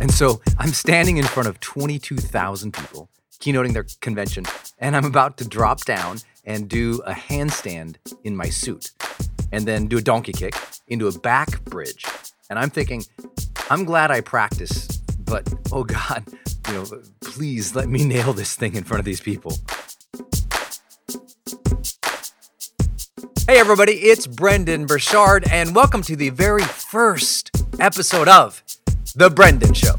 And so I'm standing in front of 22,000 people keynoting their convention, and I'm about to drop down and do a handstand in my suit and then do a donkey kick into a back bridge. And I'm thinking, I'm glad I practice, but oh God, you know, please let me nail this thing in front of these people. Hey, everybody, it's Brendon Burchard, and welcome to the very first episode of The Brendon Show.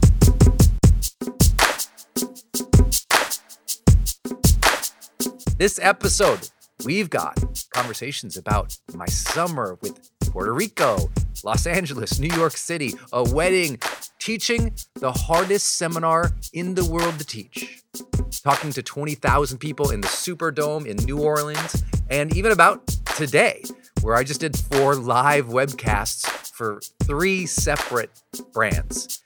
This episode, we've got conversations about my summer with Puerto Rico, Los Angeles, New York City, a wedding, teaching the hardest seminar in the world to teach, talking to 20,000 people in the Superdome in New Orleans, and even about today, where I just did four live webcasts for three separate brands.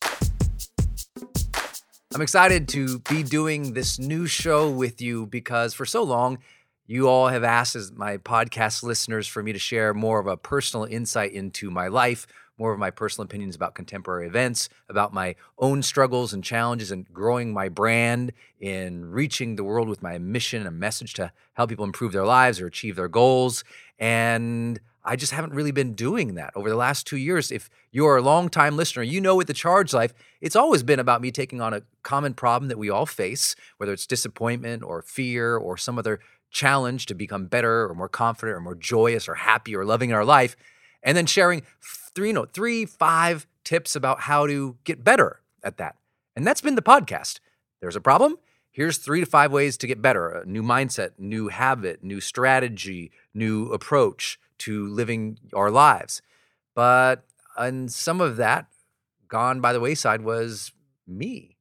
I'm excited to be doing this new show with you because for so long, you all have asked as my podcast listeners for me to share more of a personal insight into my life, more of my personal opinions about contemporary events, about my own struggles and challenges and growing my brand in reaching the world with my mission and message to help people improve their lives or achieve their goals. And I just haven't really been doing that over the last two years. If you're a long-time listener, you know with the Charged Life, it's always been about me taking on a common problem that we all face, whether it's disappointment or fear or some other challenge to become better or more confident or more joyous or happy or loving in our life, and then sharing three, you know, three, five tips about how to get better at that. And that's been the podcast. There's a problem. Here's three to five ways to get better a new mindset, new habit, new strategy, new approach to living our lives. But and some of that gone by the wayside was me.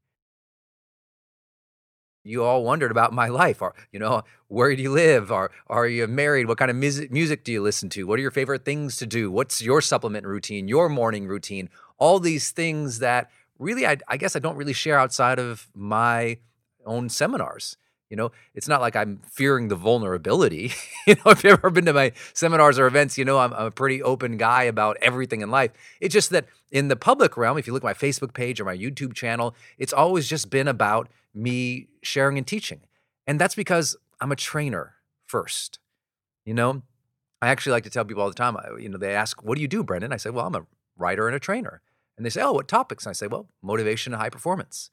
You all wondered about my life. Or, you know, where do you live? Are, are you married? What kind of music, music do you listen to? What are your favorite things to do? What's your supplement routine, your morning routine? All these things that really, I, I guess I don't really share outside of my own seminars. You know, it's not like I'm fearing the vulnerability. you know, if you've ever been to my seminars or events, you know I'm, I'm, a pretty open guy about everything in life. It's just that in the public realm, if you look at my Facebook page or my YouTube channel, it's always just been about me sharing and teaching. And that's because I'm a trainer first. You know, I actually like to tell people all the time, you know, they ask, What do you do, Brendon? I say, Well, I'm a writer and a trainer. And they say, Oh, what topics? And I say, Well, motivation and high performance.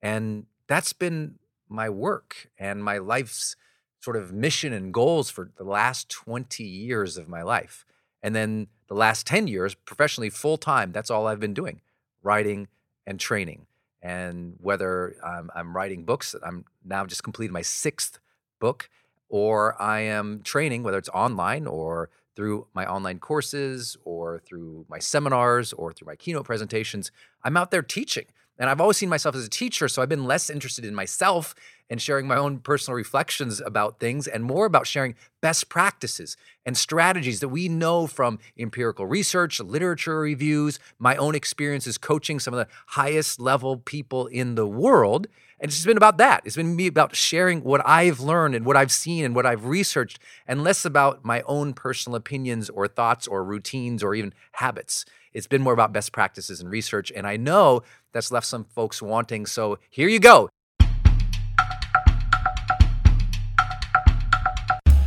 And that's been my work and my life's sort of mission and goals for the last 20 years of my life. And then the last 10 years, professionally, full time, that's all I've been doing writing and training. And whether um, I'm writing books, I'm now just completed my sixth book, or I am training, whether it's online or through my online courses or through my seminars or through my keynote presentations, I'm out there teaching. And I've always seen myself as a teacher, so I've been less interested in myself and sharing my own personal reflections about things and more about sharing best practices and strategies that we know from empirical research, literature reviews, my own experiences coaching some of the highest level people in the world. And it's just been about that. It's been me about sharing what I've learned and what I've seen and what I've researched, and less about my own personal opinions or thoughts or routines or even habits. It's been more about best practices and research. And I know that's left some folks wanting. So here you go.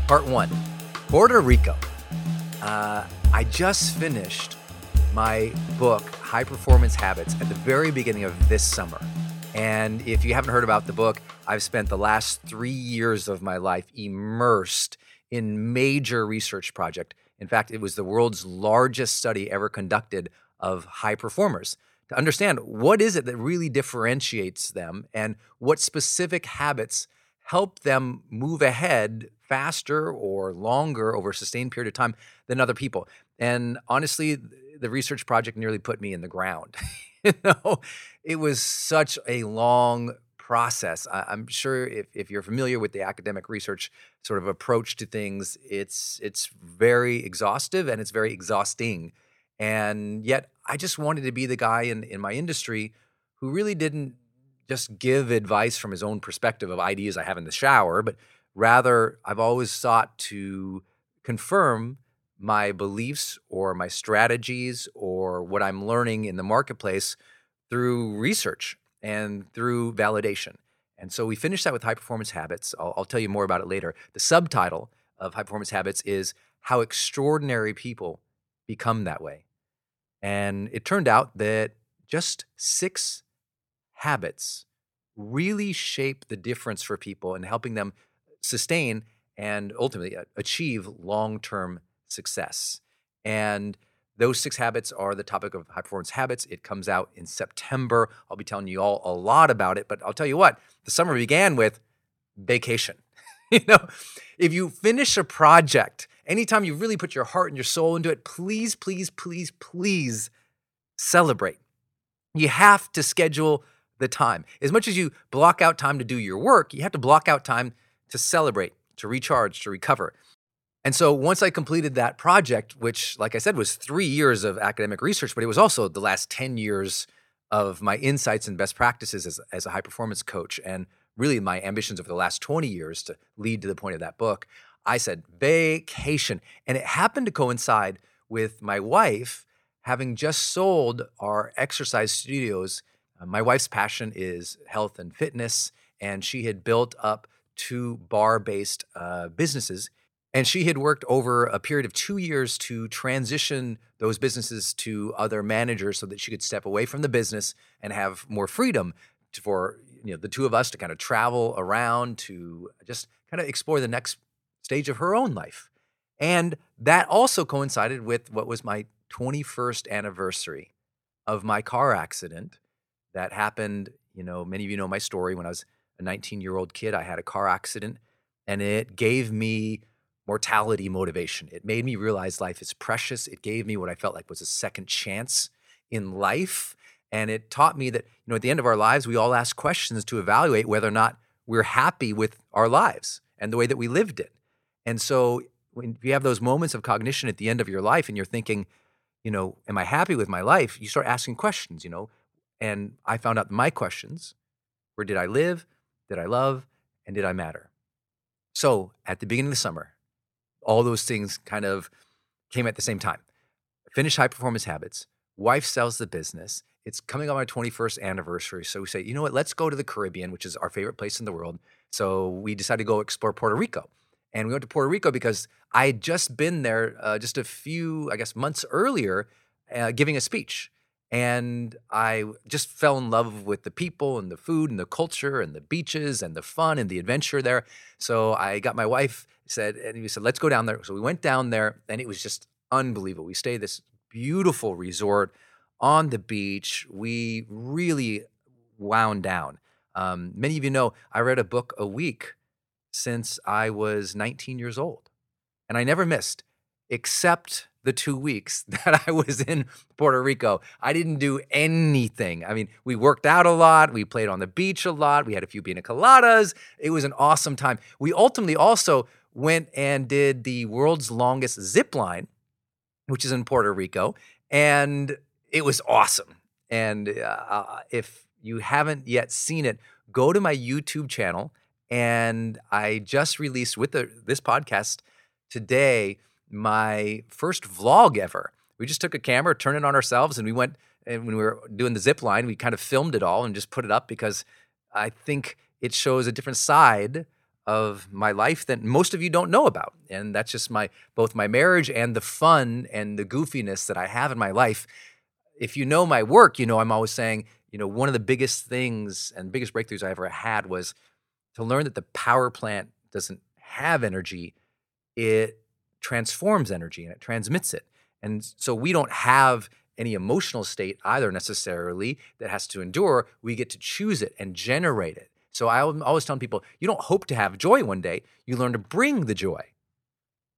Part one Puerto Rico. Uh, I just finished my book, High Performance Habits, at the very beginning of this summer. And if you haven't heard about the book, I've spent the last three years of my life immersed in major research project in fact, it was the world's largest study ever conducted of high performers to understand what is it that really differentiates them and what specific habits help them move ahead faster or longer over a sustained period of time than other people. And honestly, the research project nearly put me in the ground. you know, it was such a long process. I, am sure if, if you're familiar with the academic research sort of approach to things, it's it's very exhaustive and it's very exhausting. And yet I just wanted to be the guy in, in my industry who really didn't just give advice from his own perspective of ideas I have in the shower, but rather I've always sought to confirm my beliefs or my strategies or what I'm learning in the marketplace through research and through validation. And so we finished that with high performance habits. I'll, I'll, tell you more about it later. The subtitle of high performance habits is How Extraordinary People Become That Way. And it turned out that just six habits really shape the difference for people in helping them sustain and ultimately uh, achieve long term success. And those six habits are the topic of high performance habits. It comes out in September. I'll be telling you all a lot about it, but I'll tell you what, the summer began with vacation. you know, if you finish a project, anytime you really put your heart and your soul into it, please, please, please, please celebrate. You have to schedule the time. As much as you block out time to do your work, you have to block out time to celebrate, to recharge, to recover. And so once I completed that project, which, like I said, was three years of academic research, but it was also the last 10 years of my insights and best practices as, as a high performance coach, and really my ambitions over the last 20 years to lead to the point of that book, I said vacation. And it happened to coincide with my wife having just sold our exercise studios. Uh, my wife's passion is health and fitness, and she had built up two bar based uh, businesses And she had worked over a period of two years to transition those businesses to other managers so that she could step away from the business and have more freedom for you know the two of us to kind of travel around to just kind of explore the next stage of her own life. And that also coincided with what was my 21st anniversary of my car accident that happened. You know, many of you know my story. When I was a 19 year old kid, I had a car accident and it gave me mortality motivation. It made me realize life is precious. It gave me what I felt like was a second chance in life. And it taught me that, you know, at the end of our lives, we all ask questions to evaluate whether or not we're happy with our lives and the way that we lived it. And so when you have those moments of cognition at the end of your life and you're thinking, you know, am I happy with my life? You start asking questions, you know. And I found out my questions were did I live? Did I love? And did I matter? So at the beginning of the summer, all those things kind of came at the same time. Finish high performance habits. Wife sells the business. It's coming on my 21st anniversary. So we say, you know what? Let's go to the Caribbean, which is our favorite place in the world. So we decided to go explore Puerto Rico. And we went to Puerto Rico because I had just been there uh, just a few, I guess, months earlier, uh, giving a speech. And I just fell in love with the people and the food and the culture and the beaches and the fun and the adventure there. So I got my wife said, and we said, let's go down there. So we went down there and it was just unbelievable. We stayed this beautiful resort on the beach. We really wound down. Um, many of you know I read a book a week since I was 19 years old, and I never missed, except the two weeks that I was in Puerto Rico. I didn't do anything. I mean, we worked out a lot, we played on the beach a lot, we had a few pina coladas. It was an awesome time. We ultimately also went and did the world's longest zip line, which is in Puerto Rico, and it was awesome. And uh, if you haven't yet seen it, go to my YouTube channel. And I just released with the, this podcast today my first vlog ever. We just took a camera, turned it on ourselves, and we went. And when we were doing the zip line, we kind of filmed it all and just put it up because I think it shows a different side of my life that most of you don't know about. And that's just my both my marriage and the fun and the goofiness that I have in my life. If you know my work, you know I'm always saying, you know, one of the biggest things and biggest breakthroughs I ever had was to learn that the power plant doesn't have energy, it transforms energy and it transmits it. And so we don't have any emotional state either necessarily that has to endure. We get to choose it and generate it. So I always tell people, you don't hope to have joy one day, you learn to bring the joy.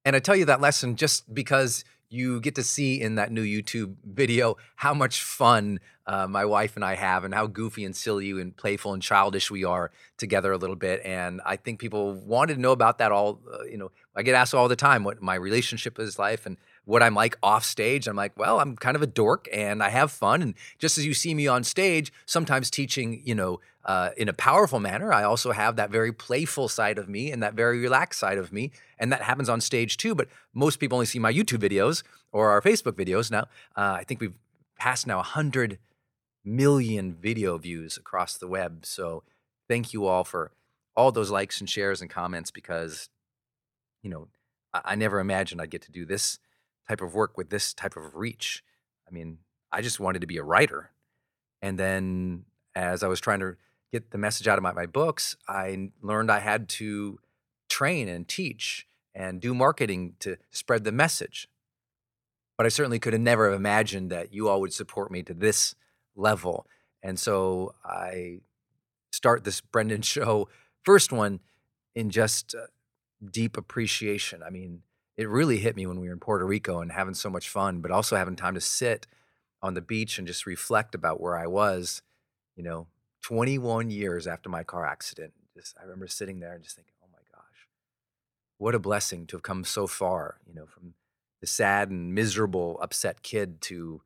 And I tell you that lesson just because you get to see in that new YouTube video how much fun uh, my wife and I have, and how goofy and silly and playful and childish we are together a little bit. And I think people wanted to know about that. All uh, you know, I get asked all the time what my relationship is like and what I'm like off stage. I'm like, well, I'm kind of a dork and I have fun. And just as you see me on stage, sometimes teaching, you know, uh, in a powerful manner, I also have that very playful side of me and that very relaxed side of me. And that happens on stage too. But most people only see my YouTube videos or our Facebook videos. Now, uh, I think we've passed now 100 million video views across the web. So thank you all for all those likes and shares and comments because, you know, I, I never imagined I'd get to do this type of work with this type of reach. I mean, I just wanted to be a writer. And then as I was trying to get the message out of my, my books, I learned I had to train and teach and do marketing to spread the message. But I certainly could have never imagined that you all would support me to this level. And so I start this Brendon show, first one, in just uh, deep appreciation. I mean, it really hit me when we were in Puerto Rico and having so much fun, but also having time to sit on the beach and just reflect about where I was, you know, 21 years after my car accident. Just I remember sitting there and just thinking, "Oh my gosh. What a blessing to have come so far, you know, from the sad and miserable, upset kid to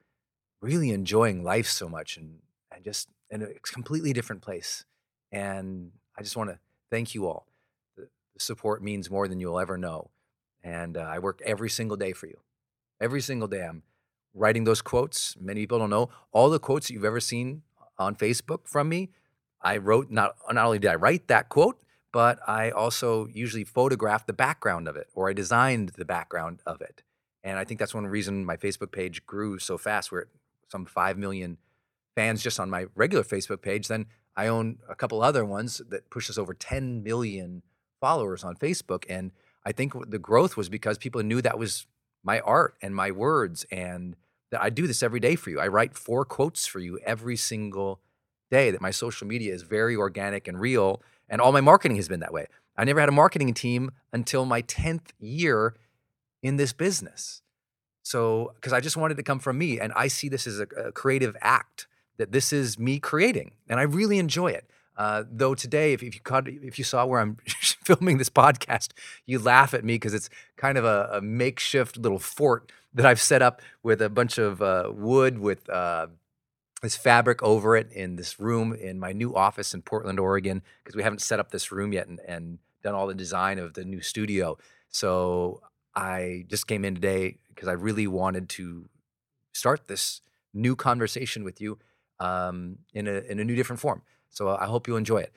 really enjoying life so much and and just in a completely different place. And I just want to thank you all. The, support means more than you'll ever know. And uh, I work every single day for you. Every single day, I'm writing those quotes. Many people don't know all the quotes that you've ever seen on Facebook from me. I wrote not not only did I write that quote, but I also usually photographed the background of it or I designed the background of it. And I think that's one reason my Facebook page grew so fast. We're at some 5 million fans just on my regular Facebook page. Then I own a couple other ones that push us over 10 million followers on Facebook. And I think the growth was because people knew that was my art and my words and that I do this every day for you. I write four quotes for you every single day, that my social media is very organic and real. And all my marketing has been that way. I never had a marketing team until my 10th year in this business. So, because I just wanted to come from me. And I see this as a, a creative act that this is me creating. And I really enjoy it. Uh, though today, if, if you caught, if you saw where I'm filming this podcast, you laugh at me because it's kind of a, a, makeshift little fort that I've set up with a bunch of uh, wood with uh, this fabric over it in this room in my new office in Portland, Oregon, because we haven't set up this room yet and, and done all the design of the new studio. So I just came in today because I really wanted to start this new conversation with you um, in a in a new different form. So I hope you enjoy it.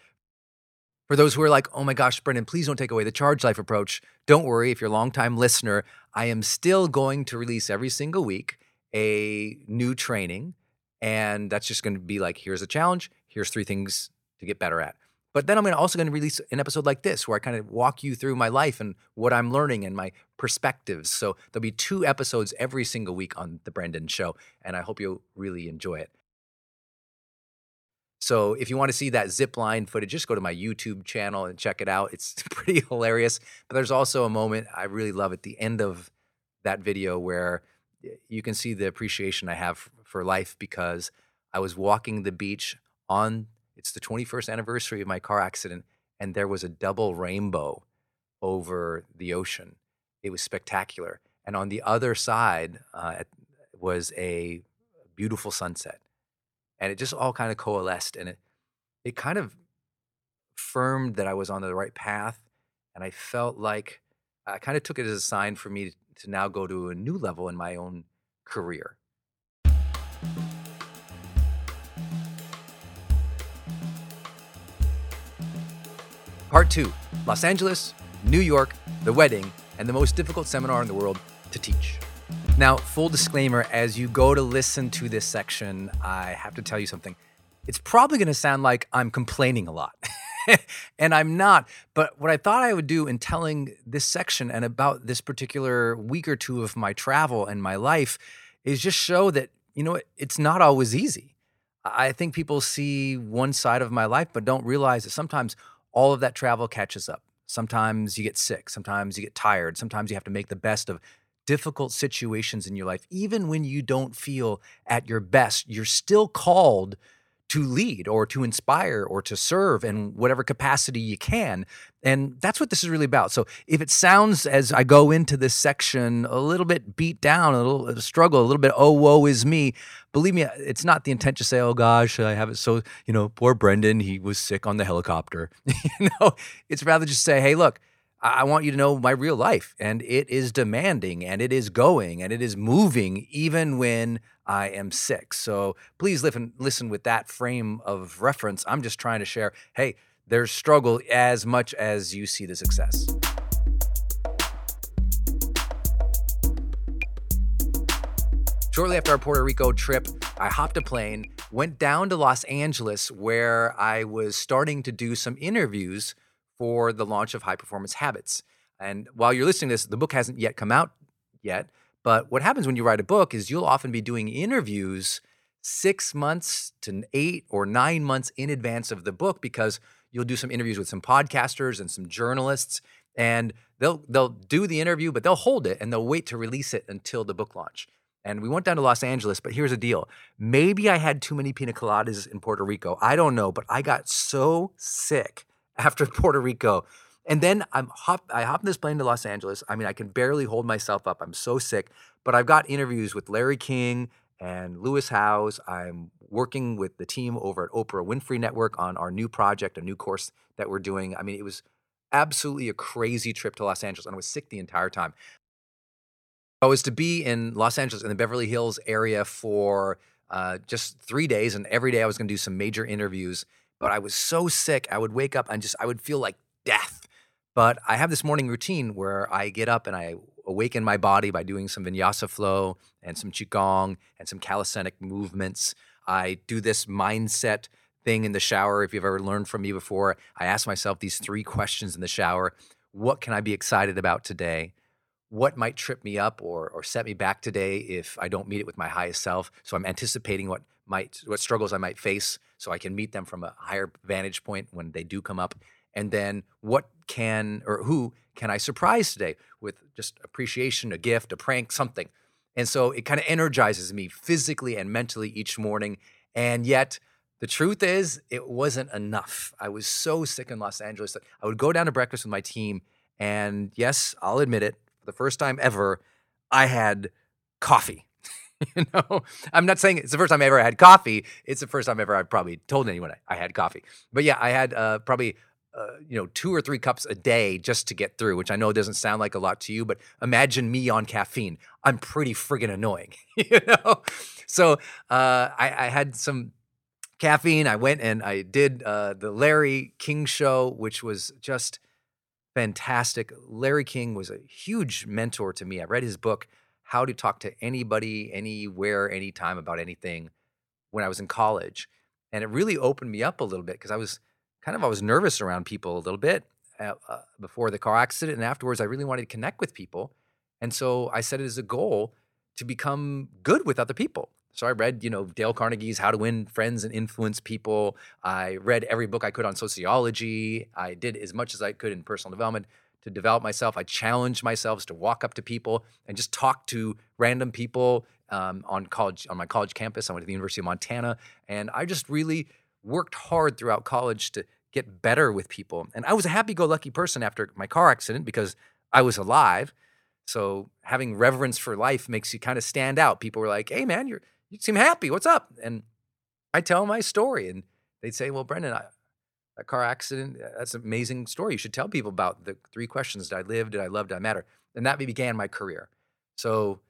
For those who are like, oh my gosh, Brendon, please don't take away the charge life approach. Don't worry, if you're a longtime listener, I am still going to release every single week a new training. And that's just going to be like, here's a challenge, here's three things to get better at. But then I'm also going to release an episode like this where I kind of walk you through my life and what I'm learning and my perspectives. So there'll be two episodes every single week on The Brendon Show. And I hope you'll really enjoy it. So if you want to see that zip line footage, just go to my YouTube channel and check it out. It's pretty hilarious. But there's also a moment I really love at the end of that video where you can see the appreciation I have for life because I was walking the beach on it's the 21st anniversary of my car accident and there was a double rainbow over the ocean. It was spectacular. And on the other side uh, was a beautiful sunset and it just all kind of coalesced and it it kind of firmed that I was on the right path and I felt like I kind of took it as a sign for me to now go to a new level in my own career. Part 2 Los Angeles, New York, the wedding, and the most difficult seminar in the world to teach. Now, full disclaimer as you go to listen to this section, I have to tell you something. It's probably going to sound like I'm complaining a lot. and I'm not. But what I thought I would do in telling this section and about this particular week or two of my travel and my life is just show that, you know, it's not always easy. I think people see one side of my life, but don't realize that sometimes all of that travel catches up. Sometimes you get sick. Sometimes you get tired. Sometimes you have to make the best of difficult situations in your life, even when you don't feel at your best, you're still called to lead or to inspire or to serve in whatever capacity you can. And that's what this is really about. So if it sounds as I go into this section a little bit beat down, a little a struggle, a little bit, oh, woe is me, believe me, it's not the intent to say, oh gosh, I have it so, you know, poor Brendon, he was sick on the helicopter. you know, it's rather just say, hey, look, I want you to know my real life, and it is demanding, and it is going, and it is moving, even when I am sick. So please listen, listen with that frame of reference. I'm just trying to share. Hey, there's struggle as much as you see the success. Shortly after our Puerto Rico trip, I hopped a plane, went down to Los Angeles, where I was starting to do some interviews for the launch of High Performance Habits. And while you're listening to this, the book hasn't yet come out yet. But what happens when you write a book is you'll often be doing interviews six months to eight or nine months in advance of the book because you'll do some interviews with some podcasters and some journalists and they'll they'll do the interview but they'll hold it and they'll wait to release it until the book launch and we went down to Los Angeles but here's the deal maybe I had too many pina coladas in Puerto Rico I don't know but I got so sick after Puerto Rico. And then I'm hop I hop in this plane to Los Angeles. I mean, I can barely hold myself up. I'm so sick. But I've got interviews with Larry King and Lewis Howes. I'm working with the team over at Oprah Winfrey Network on our new project, a new course that we're doing. I mean, it was absolutely a crazy trip to Los Angeles, and I was sick the entire time. I was to be in Los Angeles in the Beverly Hills area for uh, just three days, and every day I was going to do some major interviews but I was so sick. I would wake up and just, I would feel like death. But I have this morning routine where I get up and I awaken my body by doing some vinyasa flow and some qigong and some calisthenic movements. I do this mindset thing in the shower. If you've ever learned from me before, I ask myself these three questions in the shower. What can I be excited about today? What might trip me up or, or set me back today if I don't meet it with my highest self? So I'm anticipating what might what struggles I might face so I can meet them from a higher vantage point when they do come up and then what can or who can I surprise today with just appreciation, a gift, a prank, something. And so it kind of energizes me physically and mentally each morning. And yet, the truth is, it wasn't enough. I was so sick in Los Angeles that I would go down to breakfast with my team. And yes, I'll admit it, for the first time ever, I had coffee. you know, I'm not saying it's the first time I ever had coffee. It's the first time ever I've probably told anyone I, I had coffee. But yeah, I had uh, probably uh, you know, two or three cups a day just to get through, which I know doesn't sound like a lot to you, but imagine me on caffeine. I'm pretty friggin' annoying, you know? So uh, I, I, had some caffeine. I went and I did uh, the Larry King show, which was just fantastic. Larry King was a huge mentor to me. I read his book, How to Talk to Anybody, Anywhere, Anytime about anything when I was in college. And it really opened me up a little bit because I was – kind of I was nervous around people a little bit uh, uh, before the car accident, and afterwards I really wanted to connect with people, and so I set it as a goal to become good with other people. So I read, you know, Dale Carnegie's How to Win Friends and Influence People. I read every book I could on sociology. I did as much as I could in personal development to develop myself. I challenged myself to walk up to people and just talk to random people um, on college on my college campus. I went to the University of Montana, and I just really worked hard throughout college to get better with people. And I was a happy go lucky person after my car accident because I was alive. So having reverence for life makes you kind of stand out. People were like, hey, man, you're, you seem happy. What's up? And I tell my story, and they'd say, well, Brendon, I, that car accident, uh, that's an amazing story. You should tell people about the three questions Did I live? Did I love? Did I matter? And that began my career. So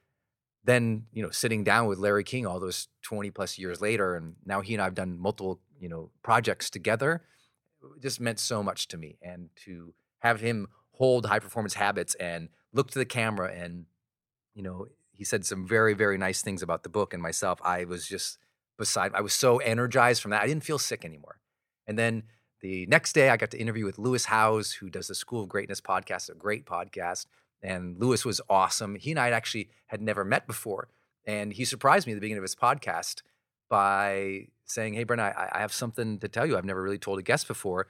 then, you know, sitting down with Larry King all those 20 plus years later, and now he and I have done multiple you know projects together just meant so much to me and to have him hold high performance habits and look to the camera and you know he said some very very nice things about the book and myself i was just beside i was so energized from that i didn't feel sick anymore and then the next day i got to interview with lewis howes who does the school of greatness podcast a great podcast and lewis was awesome he and i actually had never met before and he surprised me at the beginning of his podcast by saying, Hey, Brent, I, I have something to tell you. I've never really told a guest before.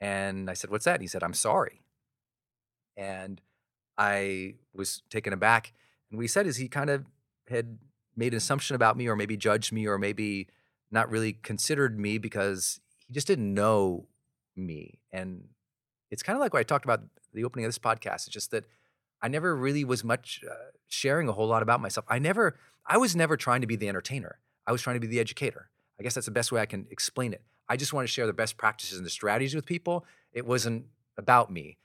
And I said, What's that? And he said, I'm sorry. And I was taken aback. And what he said is he kind of had made an assumption about me, or maybe judged me, or maybe not really considered me because he just didn't know me. And it's kind of like what I talked about the opening of this podcast. It's just that I never really was much uh, sharing a whole lot about myself. I never, I was never trying to be the entertainer. I was trying to be the educator. I guess that's the best way I can explain it. I just want to share the best practices and the strategies with people. It wasn't about me.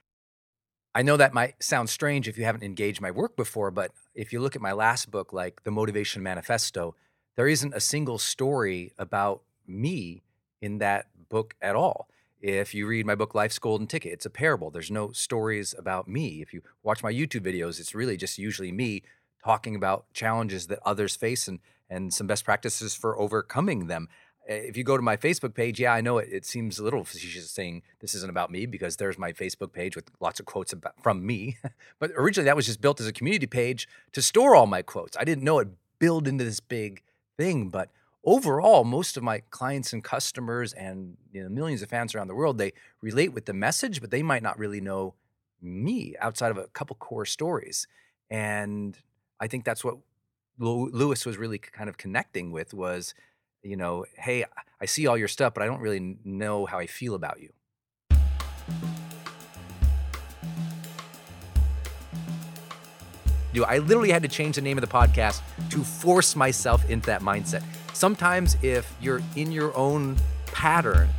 I know that might sound strange if you haven't engaged my work before, but if you look at my last book, like The Motivation Manifesto, there isn't a single story about me in that book at all. If you read my book, Life's Golden Ticket, it's a parable. There's no stories about me. If you watch my YouTube videos, it's really just usually me talking about challenges that others face and and some best practices for overcoming them. Eh, if you go to my Facebook page, yeah, I know it, it seems a little facetious saying this isn't about me because there's my Facebook page with lots of quotes about, from me. but originally, that was just built as a community page to store all my quotes. I didn't know it build into this big thing. But overall, most of my clients and customers and you know, millions of fans around the world, they relate with the message, but they might not really know me outside of a couple core stories. And I think that's what Lewis was really kind of connecting with was, you know, hey, I see all your stuff, but I don't really know how I feel about you. I literally had to change the name of the podcast to force myself into that mindset. Sometimes if you're in your own pattern,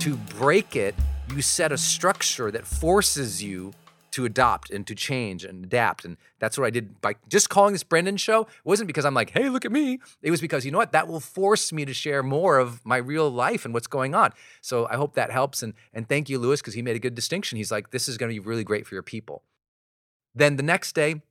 to break it, you set a structure that forces you to adopt and to change and adapt. And that's what I did by just calling this Brendon show. It wasn't because I'm like, hey, look at me. It was because, you know what, that will force me to share more of my real life and what's going on. So I hope that helps. And, and thank you, Lewis, because he made a good distinction. He's like, this is going to be really great for your people. Then the next day,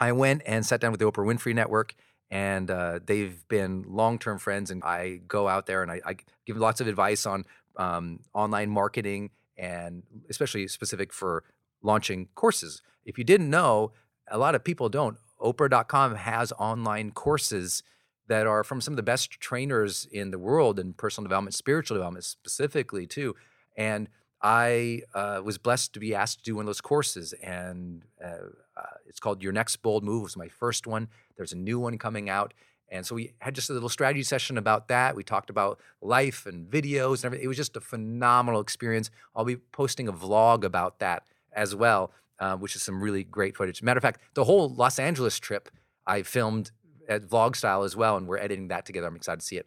I went and sat down with the Oprah Winfrey Network and uh, they've been long-term friends and i go out there and i, I give lots of advice on um, online marketing and especially specific for launching courses. If you didn't know, a lot of people don't. Oprah.com has online courses that are from some of the best trainers in the world in personal development, spiritual development specifically, too. And I uh, was blessed to be asked to do one of those courses, and uh, uh, it's called Your Next Bold Move. It was my first one. There's a new one coming out, and so we had just a little strategy session about that. We talked about life and videos and everything. It was just a phenomenal experience. I'll be posting a vlog about that as well, uh, which is some really great footage. Matter of fact, the whole Los Angeles trip I filmed at vlog style as well, and we're editing that together. I'm excited to see it.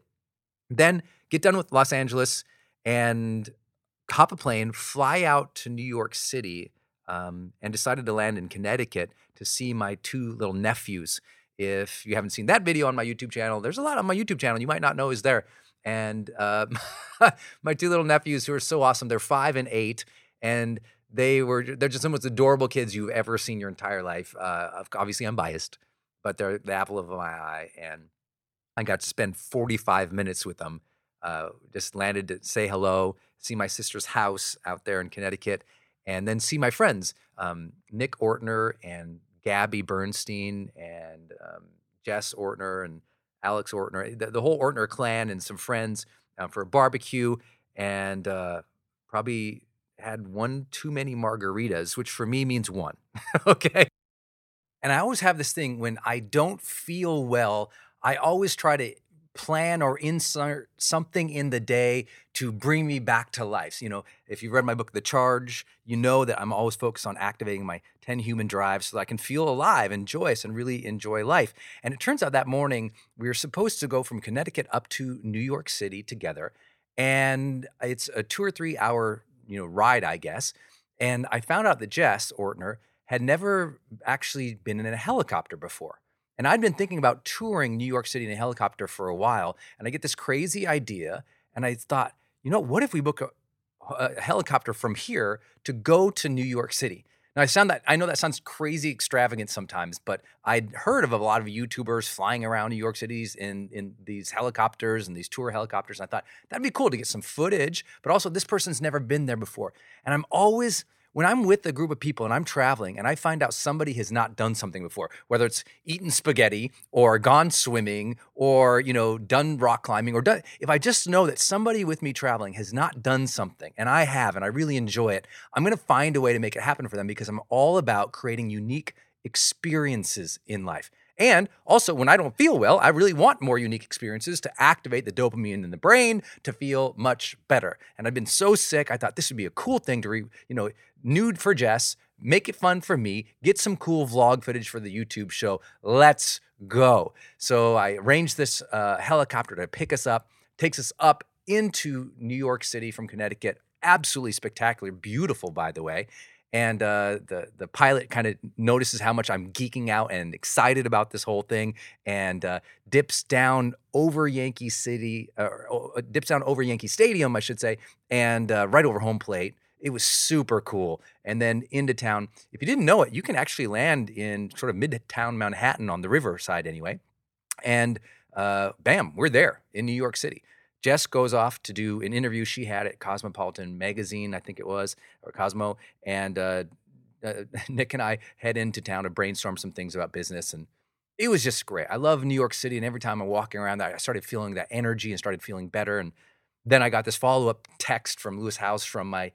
Then get done with Los Angeles and hop a plane, fly out to New York City, um, and decided to land in Connecticut to see my two little nephews if you haven't seen that video on my YouTube channel, there's a lot on my YouTube channel you might not know is there. And uh, my two little nephews who are so awesome, they're five and eight, and they were they're just the most adorable kids you've ever seen your entire life. Uh, obviously, I'm biased, but they're the apple of my eye, and I got to spend 45 minutes with them. Uh, just landed to say hello, see my sister's house out there in Connecticut, and then see my friends, um, Nick Ortner and Gabby Bernstein and um, Jess Ortner and Alex Ortner, the, the, whole Ortner clan and some friends uh, for a barbecue, and uh, probably had one too many margaritas, which for me means one. okay. And I always have this thing when I don't feel well, I always try to plan or insert something in the day to bring me back to life. You know, if you've read my book, The Charge, you know that I'm always focused on activating my 10 human drives so that I can feel alive and joyous and really enjoy life. And it turns out that morning we were supposed to go from Connecticut up to New York City together. And it's a two or three hour, you know, ride, I guess. And I found out that Jess Ortner had never actually been in a helicopter before. And I'd been thinking about touring New York City in a helicopter for a while. And I get this crazy idea. And I thought, you know, what if we book a, a helicopter from here to go to New York City? Now I sound that I know that sounds crazy extravagant sometimes, but I'd heard of a lot of YouTubers flying around New York Cities in in these helicopters and these tour helicopters. And I thought that'd be cool to get some footage, but also this person's never been there before. And I'm always when I'm with a group of people and I'm traveling and I find out somebody has not done something before, whether it's eaten spaghetti or gone swimming or, you know, done rock climbing or done, if I just know that somebody with me traveling has not done something and I have and I really enjoy it, I'm going to find a way to make it happen for them because I'm all about creating unique experiences in life. And also, when I don't feel well, I really want more unique experiences to activate the dopamine in the brain to feel much better. And I've been so sick, I thought this would be a cool thing to, re, you know, nude for Jess, make it fun for me, get some cool vlog footage for the YouTube show. Let's go. So I arranged this uh, helicopter to pick us up, takes us up into New York City from Connecticut. Absolutely spectacular, beautiful, by the way and uh, the the pilot kind of notices how much I'm geeking out and excited about this whole thing, and uh, dips down over Yankee City, uh, dips down over Yankee Stadium, I should say, and uh, right over home plate. It was super cool. And then into town. If you didn't know it, you can actually land in sort of midtown Manhattan on the riverside anyway, and uh, bam, we're there in New York City. Jess goes off to do an interview she had at Cosmopolitan Magazine, I think it was, or Cosmo, and uh, uh, Nick and I head into town to brainstorm some things about business, and it was just great. I love New York City, and every time I'm walking around, I started feeling that energy and started feeling better. And then I got this follow up text from Lewis Howes from my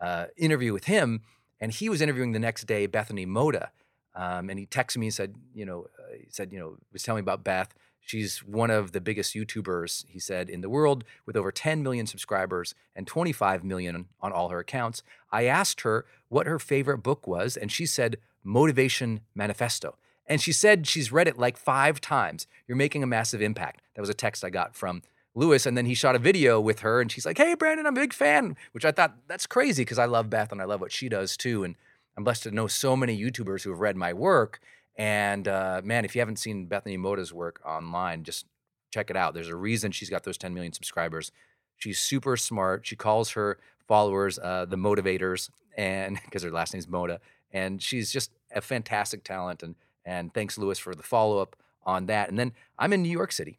uh, interview with him, and he was interviewing the next day Bethany Mota, um, and he texted me and said, you know, uh, he said, you know, was telling me about Beth She's one of the biggest YouTubers, he said, in the world with over 10 million subscribers and 25 million on all her accounts. I asked her what her favorite book was, and she said, Motivation Manifesto. And she said she's read it like five times. You're making a massive impact. That was a text I got from Lewis. And then he shot a video with her, and she's like, Hey, Brandon, I'm a big fan, which I thought that's crazy because I love Beth and I love what she does too. And I'm blessed to know so many YouTubers who have read my work. And uh, man, if you haven't seen Bethany Mota's work online, just check it out. There's a reason she's got those 10 million subscribers. She's super smart. She calls her followers uh, the motivators, and because her last name's Mota, and she's just a fantastic talent. And and thanks, Lewis, for the follow up on that. And then I'm in New York City.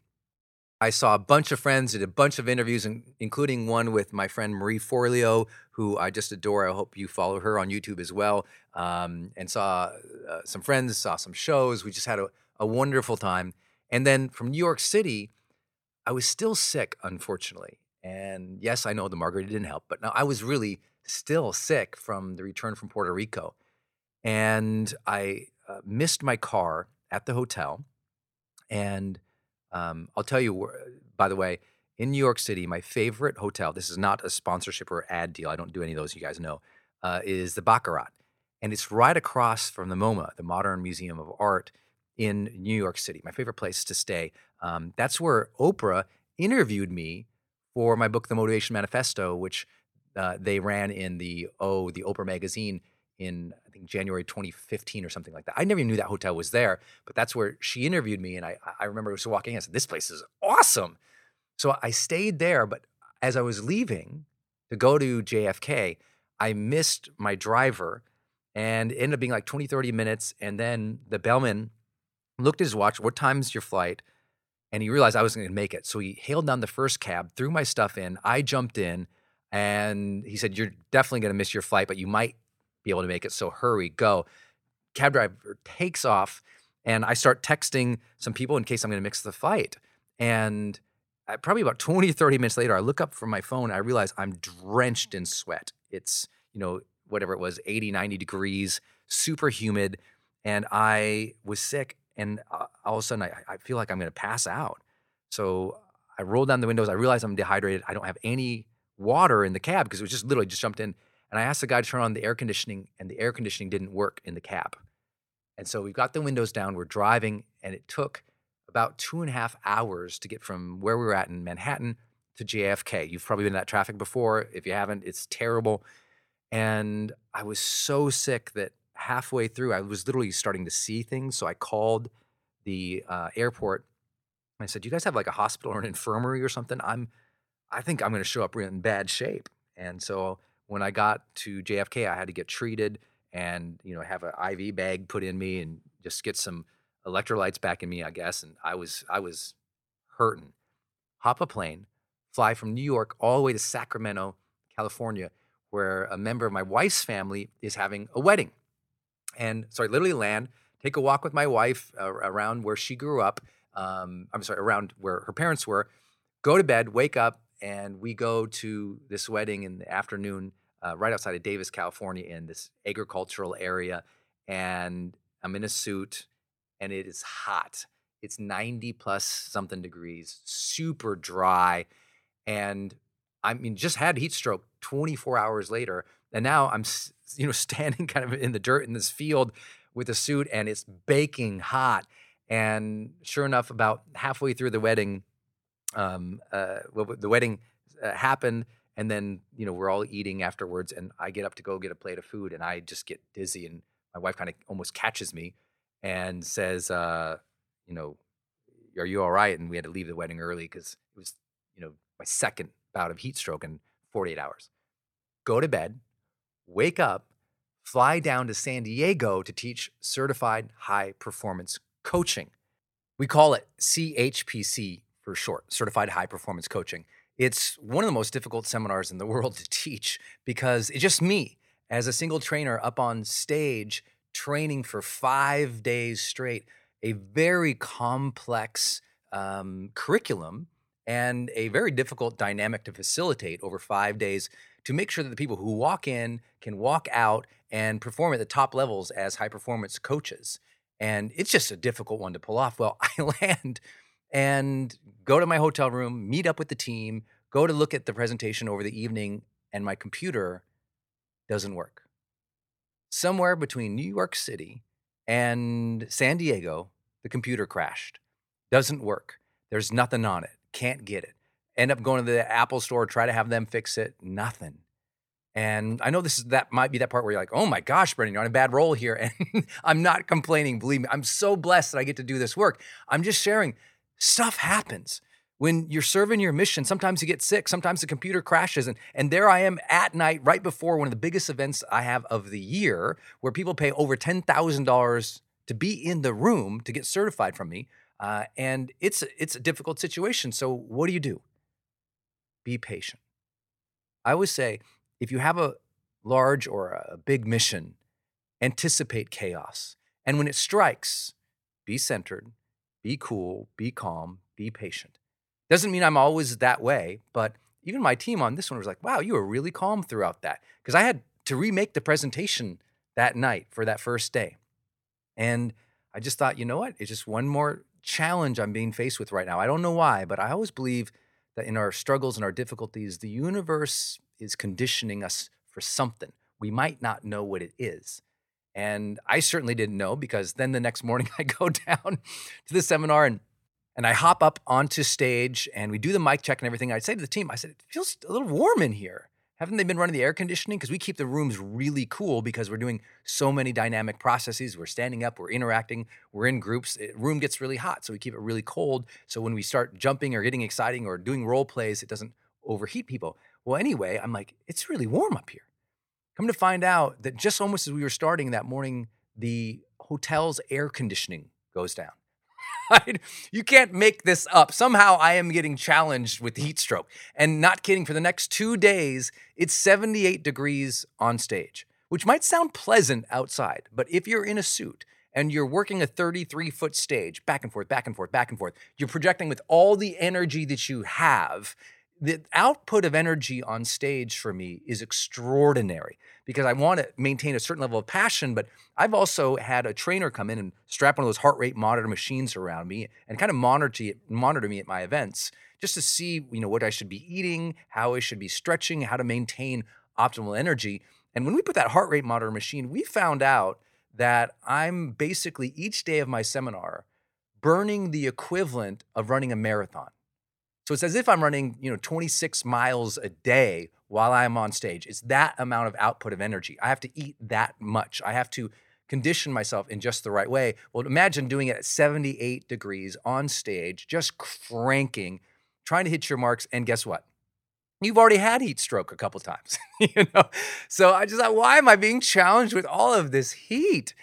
I saw a bunch of friends, did a bunch of interviews, including one with my friend Marie Forleo, who I just adore. I hope you follow her on YouTube as well. Um, and saw uh, some friends, saw some shows. We just had a, a wonderful time. And then from New York City, I was still sick, unfortunately. And yes, I know the margarita didn't help, but no, I was really still sick from the return from Puerto Rico. And I uh, missed my car at the hotel. And um, I'll tell you, by the way, in New York City, my favorite hotel, this is not a sponsorship or ad deal, I don't do any of those, you guys know, uh, is the Baccarat. And it's right across from the MoMA, the Modern Museum of Art in New York City, my favorite place to stay. Um, that's where Oprah interviewed me for my book, The Motivation Manifesto, which uh, they ran in the, oh, the Oprah magazine in I think January 2015 or something like that. I never even knew that hotel was there, but that's where she interviewed me, and I I remember was walking in. I said, "This place is awesome." So I stayed there, but as I was leaving to go to JFK, I missed my driver, and it ended up being like 20, 30 minutes, and then the bellman looked at his watch. What time's your flight? And he realized I wasn't going to make it, so he hailed down the first cab, threw my stuff in. I jumped in. And he said, You're definitely going to miss your flight, but you might be able to make it. So hurry, go. Cab driver takes off, and I start texting some people in case I'm going to miss the flight. And probably about 20, 30 minutes later, I look up from my phone. I realize I'm drenched in sweat. It's, you know, whatever it was, 80, 90 degrees, super humid. And I was sick. And uh, all of a sudden, I, I feel like I'm going to pass out. So I roll down the windows. I realize I'm dehydrated. I don't have any water in the cab because it was just literally just jumped in. And I asked the guy to turn on the air conditioning, and the air conditioning didn't work in the cab. And so we've got the windows down, we're driving, and it took about two and a half hours to get from where we were at in Manhattan to JFK. You've probably been in that traffic before. If you haven't, it's terrible. And I was so sick that halfway through, I was literally starting to see things. So I called the uh, airport. I said, "Do you guys have like a hospital or an infirmary or something? I'm, I think I'm going to show up in bad shape." And so when I got to JFK, I had to get treated and you know have an IV bag put in me and just get some electrolytes back in me, I guess. And I was I was hurting. Hop a plane, fly from New York all the way to Sacramento, California, where a member of my wife's family is having a wedding. And so I literally land, take a walk with my wife uh, around where she grew up. Um, I'm sorry, around where her parents were. Go to bed, wake up, and we go to this wedding in the afternoon uh, right outside of Davis, California, in this agricultural area. And I'm in a suit, and it is hot. It's 90 plus something degrees, super dry. And I mean, just had heat stroke 24 hours later. And now I'm, you know, standing kind of in the dirt in this field with a suit, and it's baking hot. And sure enough, about halfway through the wedding, um, uh, the wedding uh, happened, and then you know we're all eating afterwards, and I get up to go get a plate of food, and I just get dizzy, and my wife kind of almost catches me, and says, uh, you know, are you all right? And we had to leave the wedding early because it was, you know, my second bout of heat stroke in 48 hours. Go to bed, wake up, fly down to San Diego to teach certified high performance coaching. We call it CHPC for short, Certified High Performance Coaching. It's one of the most difficult seminars in the world to teach because it's just me as a single trainer up on stage training for five days straight, a very complex um, curriculum and a very difficult dynamic to facilitate over five days to make sure that the people who walk in can walk out and perform at the top levels as high performance coaches. And it's just a difficult one to pull off. Well, I land and go to my hotel room, meet up with the team, go to look at the presentation over the evening, and my computer doesn't work. Somewhere between New York City and San Diego, the computer crashed. Doesn't work. There's nothing on it. Can't get it. End up going to the Apple store, try to have them fix it. Nothing. And I know this is that might be that part where you're like, oh my gosh, Brendon, you're on a bad roll here. And I'm not complaining. Believe me, I'm so blessed that I get to do this work. I'm just sharing stuff happens. When you're serving your mission, sometimes you get sick, sometimes the computer crashes. And, and there I am at night, right before one of the biggest events I have of the year, where people pay over $10,000 to be in the room to get certified from me. Uh, and it's, it's a difficult situation. So, what do you do? Be patient. I always say if you have a large or a big mission, anticipate chaos. And when it strikes, be centered, be cool, be calm, be patient. Doesn't mean I'm always that way, but even my team on this one was like, wow, you were really calm throughout that. Because I had to remake the presentation that night for that first day. And I just thought, you know what? It's just one more challenge I'm being faced with right now. I don't know why, but I always believe that in our struggles and our difficulties, the universe is conditioning us for something. We might not know what it is. And I certainly didn't know because then the next morning I go down to the seminar and and I hop up onto stage and we do the mic check and everything. I say to the team, I said, it feels a little warm in here. Haven't they been running the air conditioning? Because we keep the rooms really cool because we're doing so many dynamic processes. We're standing up, we're interacting, we're in groups. It, room gets really hot, so we keep it really cold. So when we start jumping or getting exciting or doing role plays, it doesn't overheat people. Well, anyway, I'm like, it's really warm up here. Come to find out that just almost as we were starting that morning, the hotel's air conditioning goes down. you can't make this up. Somehow I am getting challenged with heat stroke. And not kidding, for the next two days, it's 78 degrees on stage, which might sound pleasant outside, but if you're in a suit and you're working a 33 foot stage, back and forth, back and forth, back and forth, you're projecting with all the energy that you have the output of energy on stage for me is extraordinary because I want to maintain a certain level of passion. But I've also had a trainer come in and strap one of those heart rate monitor machines around me and kind of monitor monitor me at my events just to see you know what I should be eating, how I should be stretching, how to maintain optimal energy. And when we put that heart rate monitor machine, we found out that I'm basically each day of my seminar burning the equivalent of running a marathon. So it's as if I'm running, you know, 26 miles a day while I'm on stage. It's that amount of output of energy. I have to eat that much. I have to condition myself in just the right way. Well, imagine doing it at 78 degrees on stage, just cranking, trying to hit your marks. And guess what? You've already had heat stroke a couple times, you know. So I just thought, why am I being challenged with all of this heat?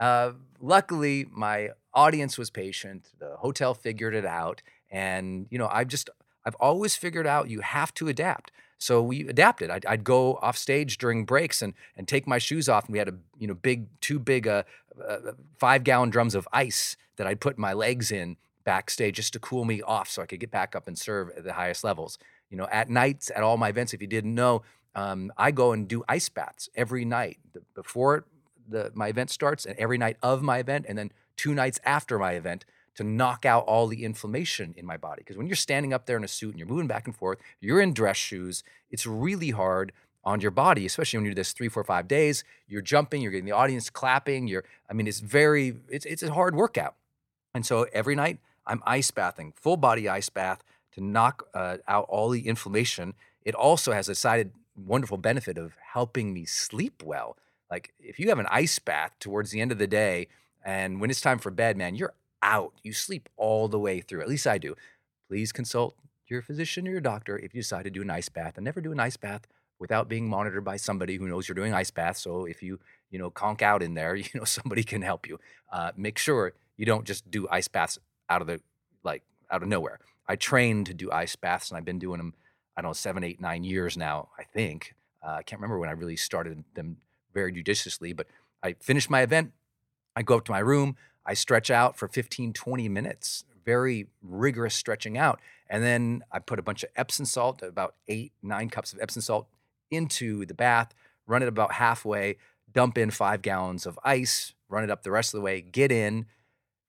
Uh, luckily, my audience was patient. The hotel figured it out, and, you know, I've just, I've always figured out you have to adapt. So we adapted. I'd, I'd, go off stage during breaks and and take my shoes off, and we had a you know big two big uh, uh, five gallon drums of ice that I'd put my legs in backstage just to cool me off, so I could get back up and serve at the highest levels. You know, at nights at all my events, if you didn't know, um, I go and do ice baths every night before the my event starts, and every night of my event, and then two nights after my event to knock out all the inflammation in my body. Because when you're standing up there in a suit and you're moving back and forth, you're in dress shoes, it's really hard on your body, especially when you do this three, four, five days. You're jumping, you're getting the audience clapping. You're, I mean, it's very, it's it's a hard workout. And so every night I'm ice bathing, full body ice bath to knock uh, out all the inflammation. It also has a side wonderful benefit of helping me sleep well. Like if you have an ice bath towards the end of the day, and when it's time for bed, man, you're out. You sleep all the way through. At least I do. Please consult your physician or your doctor if you decide to do an ice bath and never do an ice bath without being monitored by somebody who knows you're doing ice baths. So if you, you know, conk out in there, you know, somebody can help you. Uh, make sure you don't just do ice baths out of the, like, out of nowhere. I trained to do ice baths and I've been doing them, I don't know, seven, eight, nine years now, I think. Uh, I can't remember when I really started them very judiciously, but I finished my event. I go up to my room. I stretch out for 15, 20 minutes, very rigorous stretching out. And then I put a bunch of Epsom salt, about eight, nine cups of Epsom salt into the bath, run it about halfway, dump in five gallons of ice, run it up the rest of the way, get in,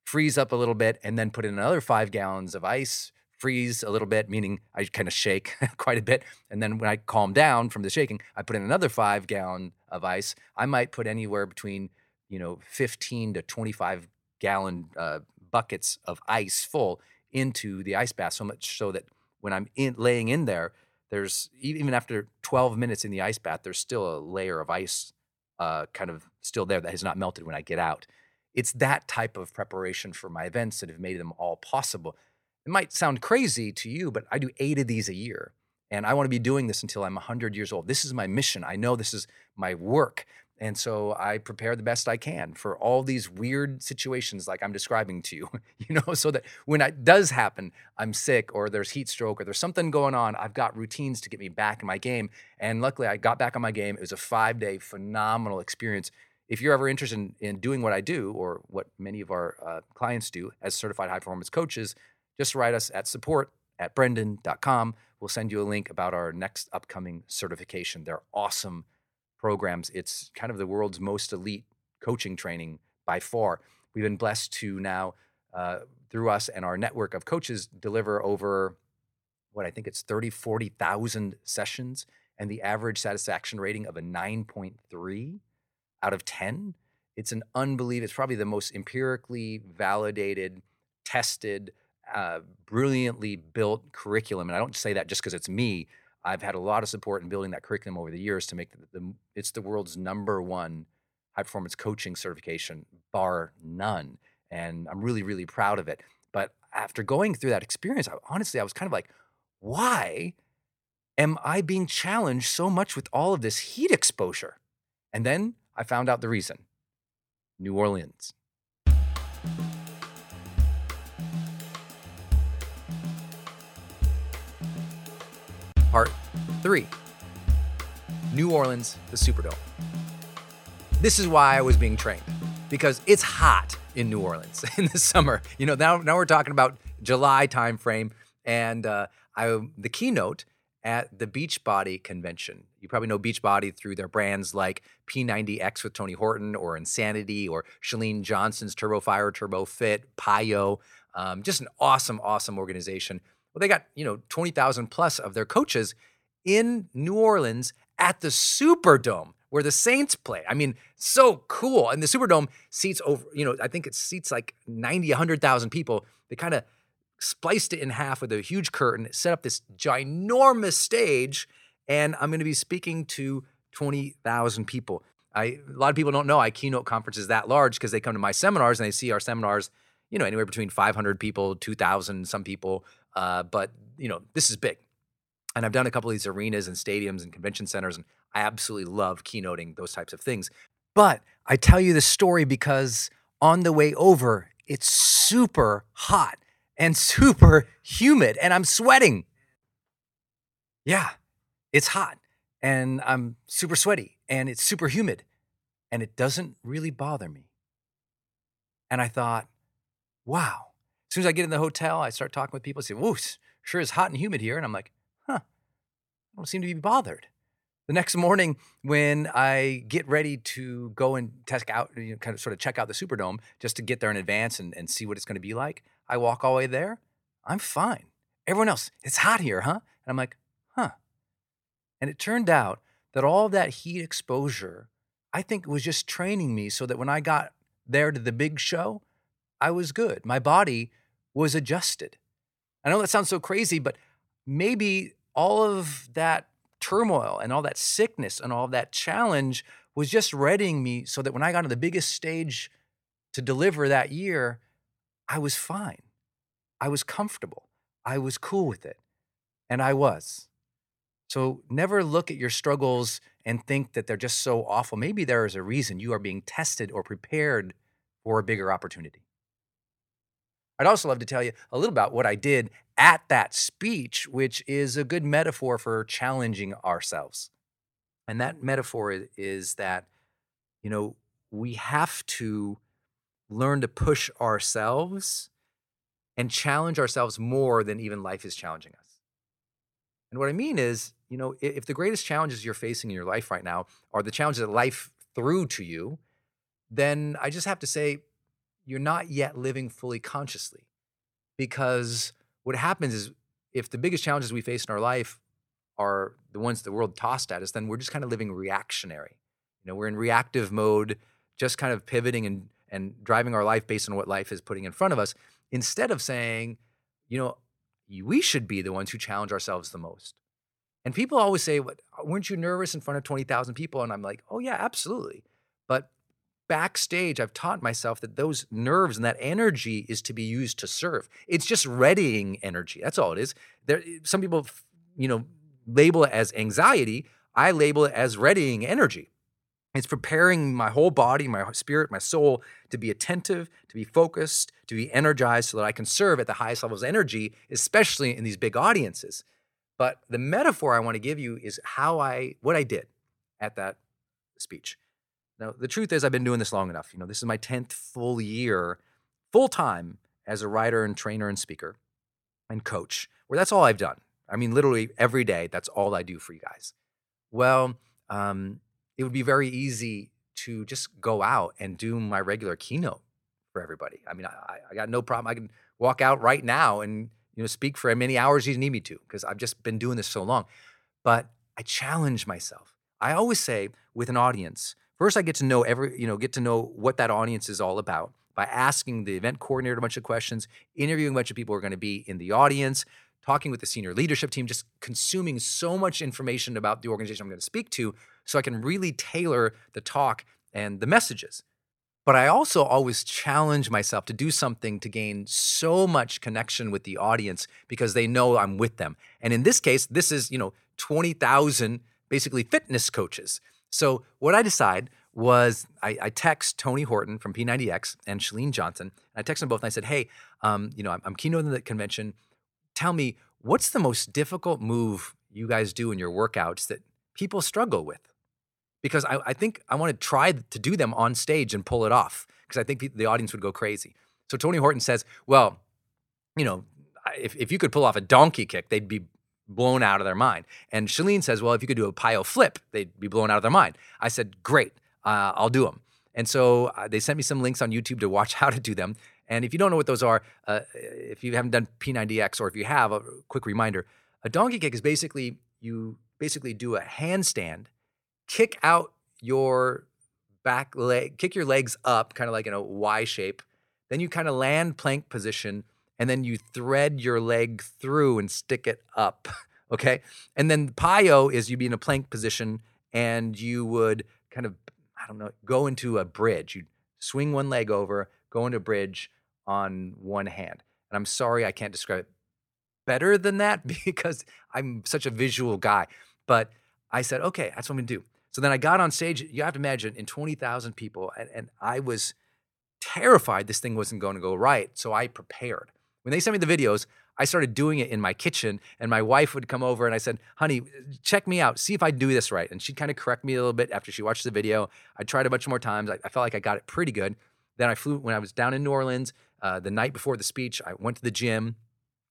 freeze up a little bit, and then put in another five gallons of ice, freeze a little bit, meaning I kind of shake quite a bit. And then when I calm down from the shaking, I put in another five gallon of ice. I might put anywhere between, you know, 15 to 25 gallon uh, buckets of ice full into the ice bath so much so that when I'm in, laying in there, there's even after 12 minutes in the ice bath, there's still a layer of ice uh, kind of still there that has not melted when I get out. It's that type of preparation for my events that have made them all possible. It might sound crazy to you, but I do eight of these a year. And I want to be doing this until I'm 100 years old. This is my mission. I know this is my work. And so I prepare the best I can for all these weird situations like I'm describing to you, you know, so that when it does happen, I'm sick or there's heat stroke or there's something going on, I've got routines to get me back in my game. And luckily, I got back on my game. It was a five day phenomenal experience. If you're ever interested in, in, doing what I do or what many of our uh, clients do as certified high performance coaches, just write us at support at brendon.com. We'll send you a link about our next upcoming certification. They're awesome programs. It's kind of the world's most elite coaching training by far. We've been blessed to now, uh, through us and our network of coaches, deliver over what I think it's 30, 40,000 sessions and the average satisfaction rating of a 9.3 out of 10. It's an unbelievable, it's probably the most empirically validated, tested, uh, brilliantly built curriculum. And I don't say that just because it's me. I've had a lot of support in building that curriculum over the years to make the, the it's the world's number one high performance coaching certification, bar none. And I'm really, really proud of it. But after going through that experience, I, honestly, I was kind of like, why am I being challenged so much with all of this heat exposure? And then I found out the reason New Orleans. Part 3 New Orleans, the Superdome. This is why I was being trained because it's hot in New Orleans in the summer. You know, now, now we're talking about July timeframe, and uh, I the keynote at the Beachbody convention. You probably know Beachbody through their brands like P90X with Tony Horton or Insanity or Chalene Johnson's Turbo Fire, Turbo Fit, PiYo. Um, just an awesome, awesome organization. Well, they got, you know, 20,000 plus of their coaches in New Orleans at the Superdome where the Saints play. I mean, so cool. And the Superdome seats over, you know, I think it seats like 90, 100,000 people. They kind of spliced it in half with a huge curtain, set up this ginormous stage, and I'm going to be speaking to 20,000 people. I, a lot of people don't know I keynote conferences that large because they come to my seminars and they see our seminars, you know, anywhere between 500 people, 2,000, some people. Uh, but you know, this is big. And I've done a couple of these arenas and stadiums and convention centers, and I absolutely love keynoting those types of things. But I tell you this story because on the way over, it's super hot and super humid, and I'm sweating. Yeah, it's hot, and I'm super sweaty, and it's super humid, and it doesn't really bother me. And I thought, wow, as soon as I get in the hotel, I start talking with people. I say, "Whoa, sure is hot and humid here," and I'm like, "Huh, I don't seem to be bothered." The next morning, when I get ready to go and test out, you know, kind of sort of check out the Superdome just to get there in advance and, and see what it's going to be like, I walk all the way there. I'm fine. Everyone else, it's hot here, huh? And I'm like, huh. And it turned out that all that heat exposure, I think, was just training me so that when I got there to the big show, I was good. My body was adjusted. I know that sounds so crazy, but maybe all of that turmoil and all that sickness and all that challenge was just readying me so that when I got on the biggest stage to deliver that year, I was fine. I was comfortable. I was cool with it. And I was. So never look at your struggles and think that they're just so awful. Maybe there is a reason you are being tested or prepared for a bigger opportunity. I'd also love to tell you a little about what I did at that speech, which is a good metaphor for challenging ourselves. And that metaphor is that, you know, we have to learn to push ourselves and challenge ourselves more than even life is challenging us. And what I mean is, you know, if the greatest challenges you're facing in your life right now are the challenges that life threw to you, then I just have to say, you're not yet living fully consciously. Because what happens is if the biggest challenges we face in our life are the ones the world tossed at us, then we're just kind of living reactionary. You know, we're in reactive mode, just kind of pivoting and and driving our life based on what life is putting in front of us, instead of saying, you know, we should be the ones who challenge ourselves the most. And people always say, "What? Weren't you nervous in front of twenty thousand people?" And I'm like, "Oh yeah, absolutely." Backstage, I've taught myself that those nerves and that energy is to be used to serve. It's just readying energy. That's all it is. There, some people, you know, label it as anxiety. I label it as readying energy. It's preparing my whole body, my spirit, my soul to be attentive, to be focused, to be energized so that I can serve at the highest levels of energy, especially in these big audiences. But the metaphor I want to give you is how I, what I did at that speech. Now, the truth is, I've been doing this long enough. You know, this is my 10th full year, full time as a writer and trainer and speaker and coach, where that's all I've done. I mean, literally every day, that's all I do for you guys. Well, um, it would be very easy to just go out and do my regular keynote for everybody. I mean, I, I got no problem. I can walk out right now and you know speak for as many hours as you need me to because I've just been doing this so long. But I challenge myself. I always say with an audience, first I get to know every you know get to know what that audience is all about by asking the event coordinator a bunch of questions, interviewing a bunch of people who are going to be in the audience, talking with the senior leadership team, just consuming so much information about the organization I'm going to speak to so I can really tailor the talk and the messages. But I also always challenge myself to do something to gain so much connection with the audience because they know I'm with them. And in this case, this is, you know, 20,000 basically fitness coaches. So what I decide was I, I, text Tony Horton from P90X and Chalene Johnson. I text them both and I said, hey, um, you know, I'm, I'm keynoting the convention. Tell me, what's the most difficult move you guys do in your workouts that people struggle with? because I, I think I want to try to do them on stage and pull it off because I think the audience would go crazy. So Tony Horton says, well, you know, if, if you could pull off a donkey kick, they'd be blown out of their mind. And Chalene says, well, if you could do a pile flip, they'd be blown out of their mind. I said, great, uh, I'll do them. And so uh, they sent me some links on YouTube to watch how to do them. And if you don't know what those are, uh, if you haven't done P90X or if you have, a quick reminder: a donkey kick is basically you basically do a handstand kick out your back leg, kick your legs up, kind of like in a Y shape. Then you kind of land plank position, and then you thread your leg through and stick it up. Okay. And then PiYo is you'd be in a plank position and you would kind of, I don't know, go into a bridge. You'd swing one leg over, go into bridge on one hand. And I'm sorry I can't describe it better than that because I'm such a visual guy. But I said, okay, that's what I'm gonna do. So then I got on stage. You have to imagine in 20,000 people, and, and I was terrified this thing wasn't going to go right. So I prepared. When they sent me the videos, I started doing it in my kitchen, and my wife would come over and I said, Honey, check me out, see if I do this right. And she'd kind of correct me a little bit after she watched the video. I tried a bunch more times. I, I felt like I got it pretty good. Then I flew, when I was down in New Orleans, uh, the night before the speech, I went to the gym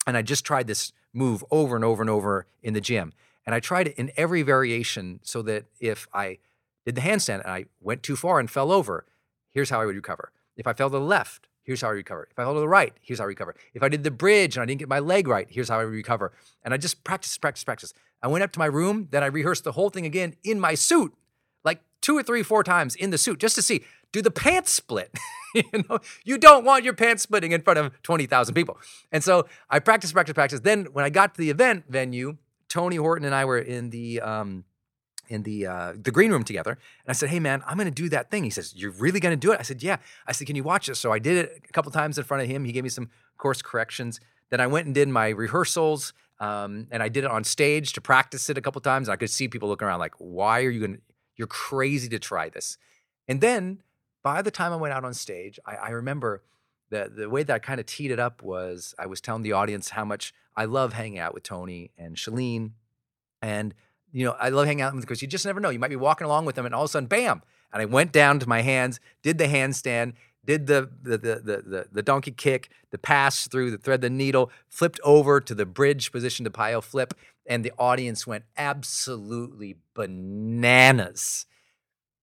and I just tried this move over and over and over in the gym. And I tried it in every variation so that if I did the handstand and I went too far and fell over, here's how I would recover. If I fell to the left, here's how I recover. If I fell to the right, here's how I recover. If I did the bridge and I didn't get my leg right, here's how I recover. And I just practice, practice, practice. I went up to my room, then I rehearsed the whole thing again in my suit, like two or three, four times in the suit, just to see do the pants split. you know, you don't want your pants splitting in front of 20,000 people. And so I practiced, practice, practice. Then when I got to the event venue, Tony Horton and I were in the um, in the uh, the green room together, and I said, "Hey, man, I'm going to do that thing." He says, "You're really going to do it?" I said, "Yeah." I said, "Can you watch it?" So I did it a couple times in front of him. He gave me some course corrections. Then I went and did my rehearsals, um, and I did it on stage to practice it a couple times. And I could see people looking around like, "Why are you going? You're crazy to try this." And then by the time I went out on stage, I, I remember the the way that I kind of teed it up was I was telling the audience how much I love hanging out with Tony and Chalene, and you know I love hanging out with them because you just never know. You might be walking along with them, and all of a sudden, bam! And I went down to my hands, did the handstand, did the the the the, the, donkey kick, the pass through, the thread the needle, flipped over to the bridge position to pile flip, and the audience went absolutely bananas.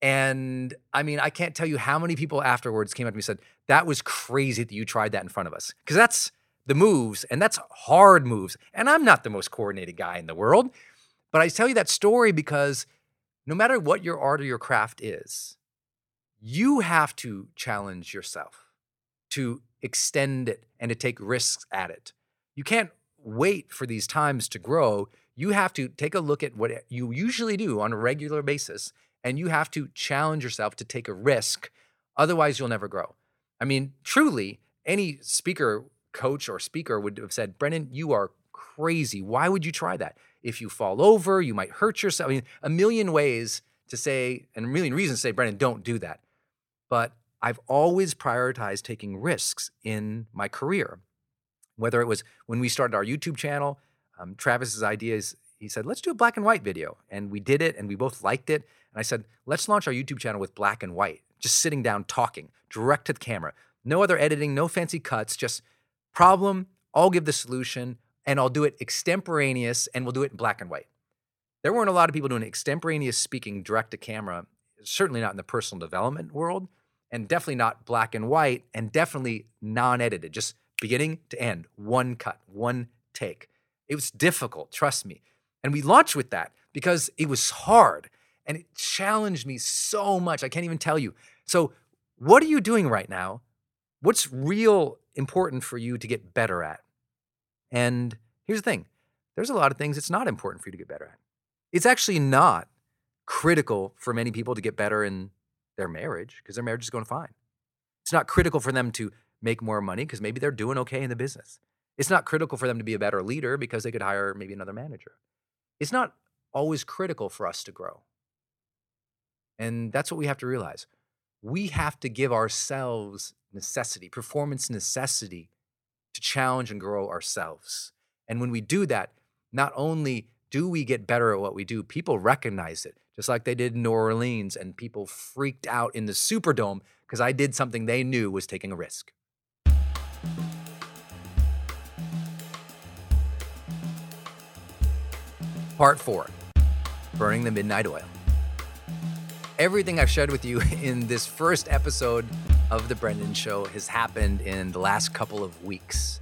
And I mean, I can't tell you how many people afterwards came up to me and said, That was crazy that you tried that in front of us. Because that's the moves, and that's hard moves. And I'm not the most coordinated guy in the world. But I tell you that story because no matter what your art or your craft is, you have to challenge yourself to extend it and to take risks at it. You can't wait for these times to grow. you have to take a look at what you usually do on a regular basis and you have to challenge yourself to take a risk. Otherwise, you'll never grow. I mean, truly, any speaker, coach, or speaker would have said, Brendon, you are crazy. Why would you try that? If you fall over, you might hurt yourself. I mean, a million ways to say, and a million reasons to say, Brendon, don't do that. But I've always prioritized taking risks in my career. Whether it was when we started our YouTube channel, um, Travis's idea is he said, let's do a black and white video. And we did it and we both liked it. And I said, let's launch our YouTube channel with black and white, just sitting down talking direct to the camera. No other editing, no fancy cuts, just problem, I'll give the solution, and I'll do it extemporaneous and we'll do it in black and white. There weren't a lot of people doing extemporaneous speaking direct to camera, certainly not in the personal development world, and definitely not black and white, and definitely non edited, just beginning to end, one cut, one take. It was difficult, trust me. And we launched with that because it was hard and it challenged me so much. I can't even tell you. So, what are you doing right now? What's real important for you to get better at? And here's the thing there's a lot of things it's not important for you to get better at. It's actually not critical for many people to get better in their marriage because their marriage is going fine. It's not critical for them to make more money because maybe they're doing okay in the business. It's not critical for them to be a better leader because they could hire maybe another manager. It's not always critical for us to grow. And that's what we have to realize. We have to give ourselves necessity, performance necessity to challenge and grow ourselves. And when we do that, not only do we get better at what we do, people recognize it, just like they did in New Orleans, and people freaked out in the Superdome because I did something they knew was taking a risk. Part four Burning the Midnight Oil. Everything I've shared with you in this first episode of The Brendon Show has happened in the last couple of weeks.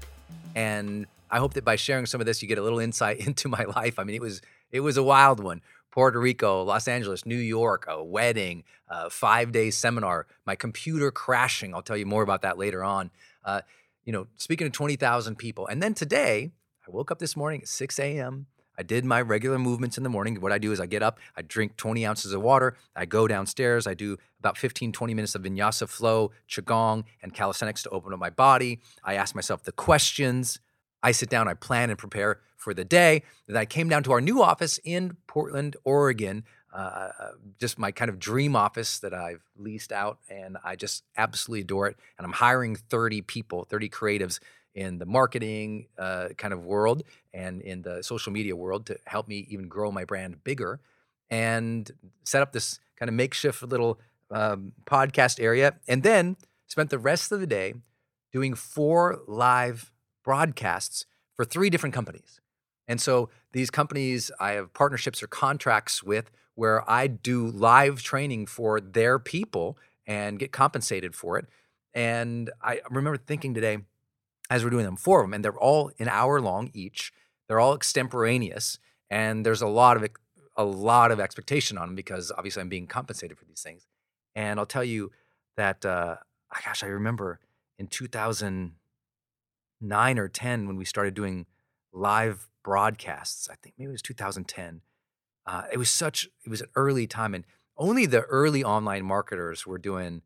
And I hope that by sharing some of this, you get a little insight into my life. I mean, it was it was a wild one. Puerto Rico, Los Angeles, New York, a wedding, a five day seminar, my computer crashing. I'll tell you more about that later on. Uh, you know, speaking to 20,000 people. And then today, I woke up this morning at 6 a.m. I did my regular movements in the morning. What I do is I get up, I drink 20 ounces of water, I go downstairs, I do about 15, 20 minutes of vinyasa flow, qigong, and calisthenics to open up my body. I ask myself the questions. I sit down, I plan and prepare for the day. Then I came down to our new office in Portland, Oregon, uh, uh just my kind of dream office that I've leased out, and I just absolutely adore it. And I'm hiring 30 people, 30 creatives in the marketing uh, kind of world and in the social media world to help me even grow my brand bigger and set up this kind of makeshift little um, podcast area. And then spent the rest of the day doing four live broadcasts for three different companies. And so these companies I have partnerships or contracts with where I do live training for their people and get compensated for it. And I remember thinking today, as we're doing them, four of them, and they're all an hour long each. They're all extemporaneous, and there's a lot of a lot of expectation on them because obviously I'm being compensated for these things. And I'll tell you that, uh, gosh, I remember in 2009 or 10 when we started doing live broadcasts. I think maybe it was 2010. Uh, it was such it was an early time, and only the early online marketers were doing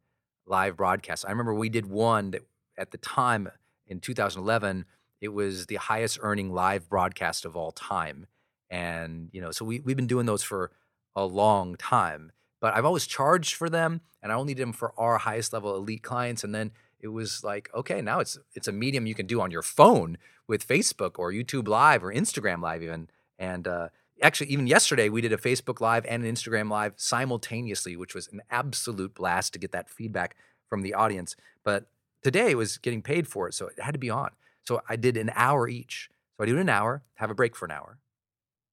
live broadcasts. I remember we did one that at the time in 2011, it was the highest earning live broadcast of all time. And, you know, so we, we've been doing those for a long time, but I've always charged for them and I only did them for our highest level elite clients. And then it was like, okay, now it's, it's a medium you can do on your phone with Facebook or YouTube live or Instagram live even. And, uh, actually even yesterday we did a facebook live and an instagram live simultaneously which was an absolute blast to get that feedback from the audience but today was getting paid for it, so it had to be on. So I did an hour each. So I do an hour, have a break for an hour,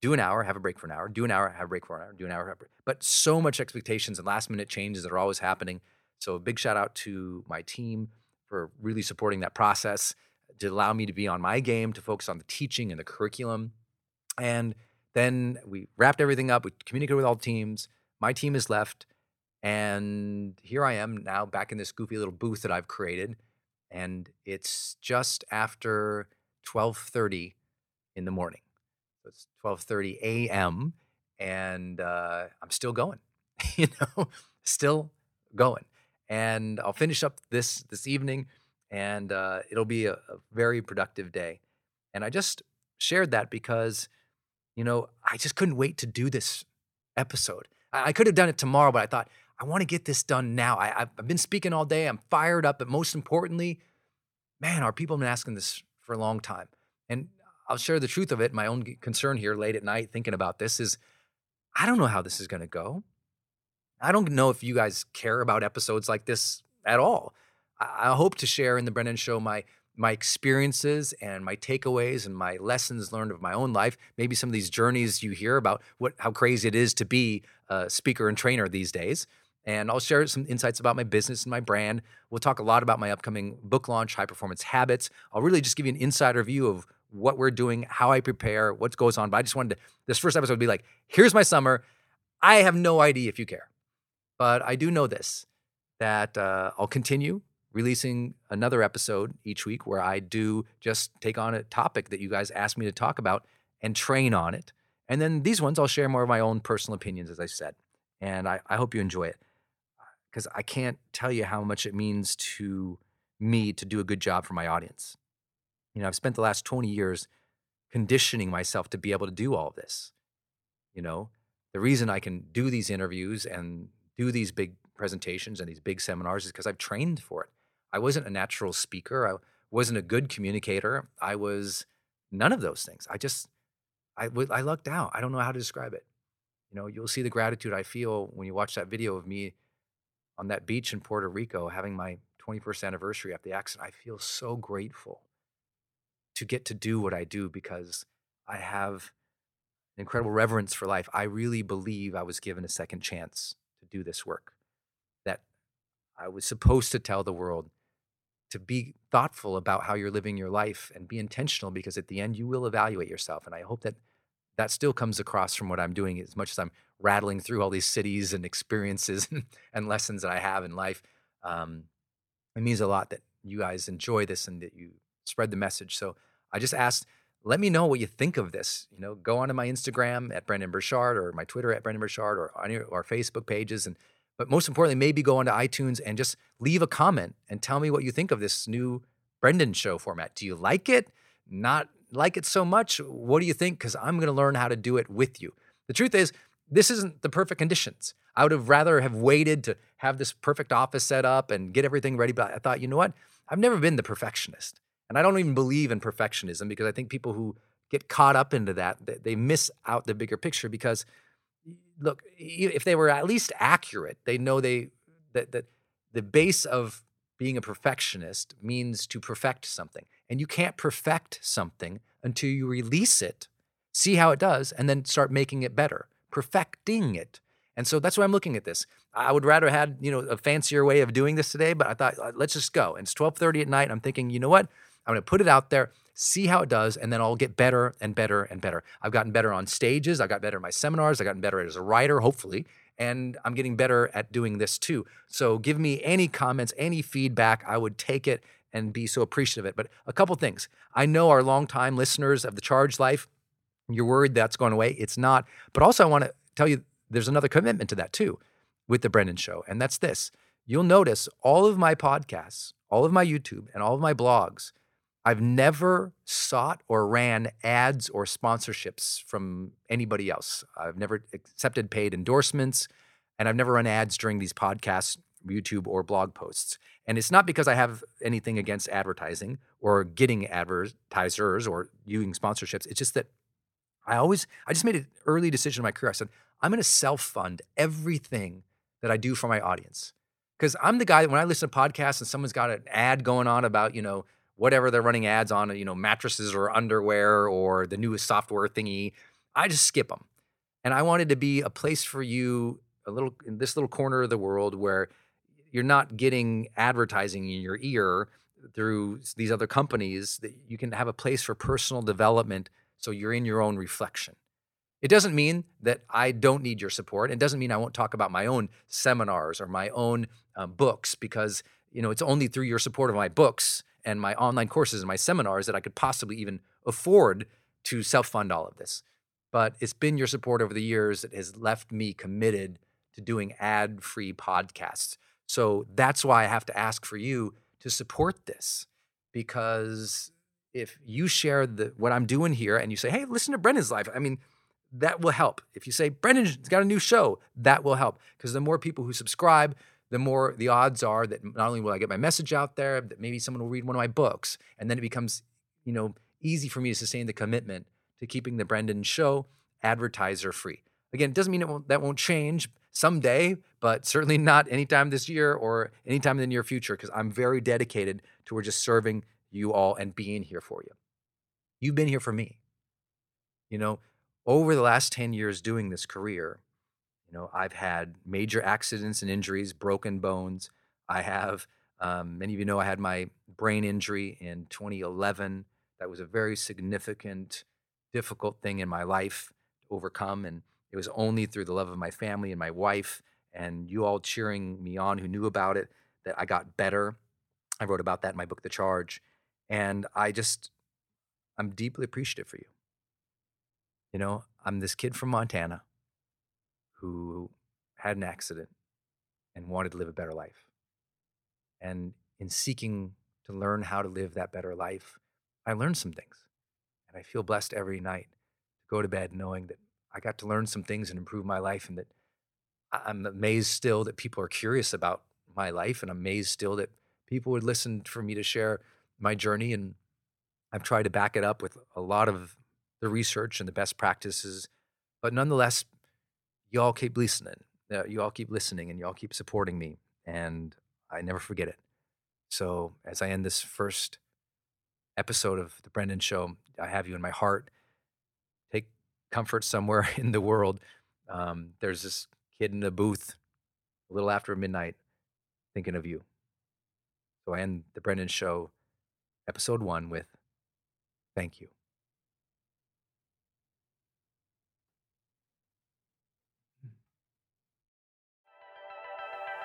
do an hour, have a break for an hour, do an hour, have a break for an hour, do an hour, have a break. But so much expectations and last minute changes that are always happening. So a big shout out to my team for really supporting that process to allow me to be on my game, to focus on the teaching and the curriculum. And then we wrapped everything up. We communicated with all teams. My team is left. And here I am now back in this goofy little booth that I've created. And it's just after 1230 in the morning. it's 12:30 a.m. and uh, I'm still going. you know, still going. And I'll finish up this this evening, and uh, it'll be a, a very productive day. And I just shared that because, you know, I just couldn't wait to do this episode. I could have done it tomorrow, but I thought I want to get this done now. I, I've been speaking all day. I'm fired up, but most importantly, man, our people have been asking this for a long time. And I'll share the truth of it. My own concern here late at night thinking about this is I don't know how this is going to go. I don't know if you guys care about episodes like this at all. I, I hope to share in the Brendon Show my my experiences and my takeaways and my lessons learned of my own life. Maybe some of these journeys you hear about what how crazy it is to be a speaker and trainer these days. And I'll share some insights about my business and my brand. We'll talk a lot about my upcoming book launch, High Performance Habits. I'll really just give you an insider view of what we're doing, how I prepare, what goes on. But I just wanted to, this first episode would be like, here's my summer. I have no idea if you care. But I do know this that uh, I'll continue releasing another episode each week where I do just take on a topic that you guys ask me to talk about and train on it. And then these ones, I'll share more of my own personal opinions, as I said. And I, I hope you enjoy it because I can't tell you how much it means to me to do a good job for my audience. You know, I've spent the last 20 years conditioning myself to be able to do all of this. You know, the reason I can do these interviews and do these big presentations and these big seminars is because I've trained for it. I wasn't a natural speaker. I wasn't a good communicator. I was none of those things. I just, I, I lucked out. I don't know how to describe it. You know, you'll see the gratitude I feel when you watch that video of me on that beach in Puerto Rico having my 21st anniversary after the accident. I feel so grateful to get to do what I do because I have incredible reverence for life. I really believe I was given a second chance to do this work. That I was supposed to tell the world to be thoughtful about how you're living your life and be intentional because at the end you will evaluate yourself. And I hope that that still comes across from what I'm doing as much as I'm rattling through all these cities and experiences and lessons that I have in life. Um, it means a lot that you guys enjoy this and that you spread the message. So I just asked let me know what you think of this. You know, go onto my Instagram at Brendon Burchard or my Twitter at Brendon Burchard or on our Facebook pages. And but most importantly, maybe go onto iTunes and just leave a comment and tell me what you think of this new Brendon show format. Do you like it? Not like it so much? What do you think? Because I'm going to learn how to do it with you. The truth is, this isn't the perfect conditions. I would have rather have waited to have this perfect office set up and get everything ready. But I thought, you know what? I've never been the perfectionist. And I don't even believe in perfectionism because I think people who get caught up into that, they miss out the bigger picture because look, if they were at least accurate, they know they that that the base of being a perfectionist means to perfect something. And you can't perfect something until you release it, see how it does, and then start making it better, perfecting it. And so that's why I'm looking at this. I would rather had, you know, a fancier way of doing this today, but I thought uh, let's just go. And it's 12:30 at night. I'm thinking, you know what? I'm going to put it out there, see how it does, and then I'll get better and better and better. I've gotten better on stages. I got better in my seminars. I've gotten better as a writer, hopefully. And I'm getting better at doing this too. So give me any comments, any feedback. I would take it and be so appreciative of it. But a couple things. I know our longtime listeners of the Charged Life, you're worried that's going away. It's not. But also, I want to tell you there's another commitment to that too with the Brendon Show. And that's this you'll notice all of my podcasts, all of my YouTube, and all of my blogs I've never sought or ran ads or sponsorships from anybody else. I've never accepted paid endorsements, and I've never run ads during these podcasts, YouTube, or blog posts. And it's not because I have anything against advertising or getting advertisers or using sponsorships. It's just that I always, I just made an early decision in my career. I said, I'm going to self fund everything that I do for my audience. Because I'm the guy that when I listen to podcasts and someone's got an ad going on about, you know, whatever they're running ads on, you know, mattresses or underwear or the newest software thingy. I just skip them. And I wanted to be a place for you, a little in this little corner of the world where you're not getting advertising in your ear through these other companies that you can have a place for personal development so you're in your own reflection. It doesn't mean that I don't need your support. It doesn't mean I won't talk about my own seminars or my own uh, books because you know it's only through your support of my books and my online courses and my seminars that I could possibly even afford to self fund all of this. but it's been your support over the years that has left me committed to doing ad free podcasts. So that's why I have to ask for you to support this because if you share the what I'm doing here and you say, "Hey, listen to Brendon's life," I mean, that will help. If you say Brendon's got a new show, that will help because the more people who subscribe, the more the odds are that not only will I get my message out there, that maybe someone will read one of my books, and then it becomes, you know, easy for me to sustain the commitment to keeping the Brendon show advertiser free. Again, it doesn't mean it won't, that won't change someday, but certainly not anytime this year or anytime in the near future because I'm very dedicated toward just serving you all and being here for you. You've been here for me. You know, over the last 10 years doing this career, you know, I've had major accidents and injuries, broken bones. I have, um, many of you know, I had my brain injury in 2011. That was a very significant, difficult thing in my life to overcome. And it was only through the love of my family and my wife and you all cheering me on who knew about it that I got better. I wrote about that in my book, The Charge. And I just, I'm deeply appreciative for you. You know, I'm this kid from Montana who had an accident and wanted to live a better life. And in seeking to learn how to live that better life, I learned some things. And I feel blessed every night to go to bed knowing that I got to learn some things and improve my life, and that I'm amazed still that people are curious about my life, and amazed still that people would listen for me to share my journey. And I've tried to back it up with a lot of the research and the best practices. But nonetheless, you all keep listening. Uh, you all keep listening and you all keep supporting me. And I never forget it. So as I end this first episode of The Brendon Show, I have you in my heart. Comfort somewhere in the world. Um, there's this kid in a booth a little after midnight thinking of you. So I end The Brendon Show, episode one, with thank you.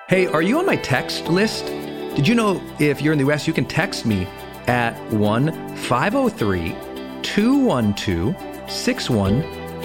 Hey, are you on my text list? Did you know if you're in the US, you can text me at 1 503 212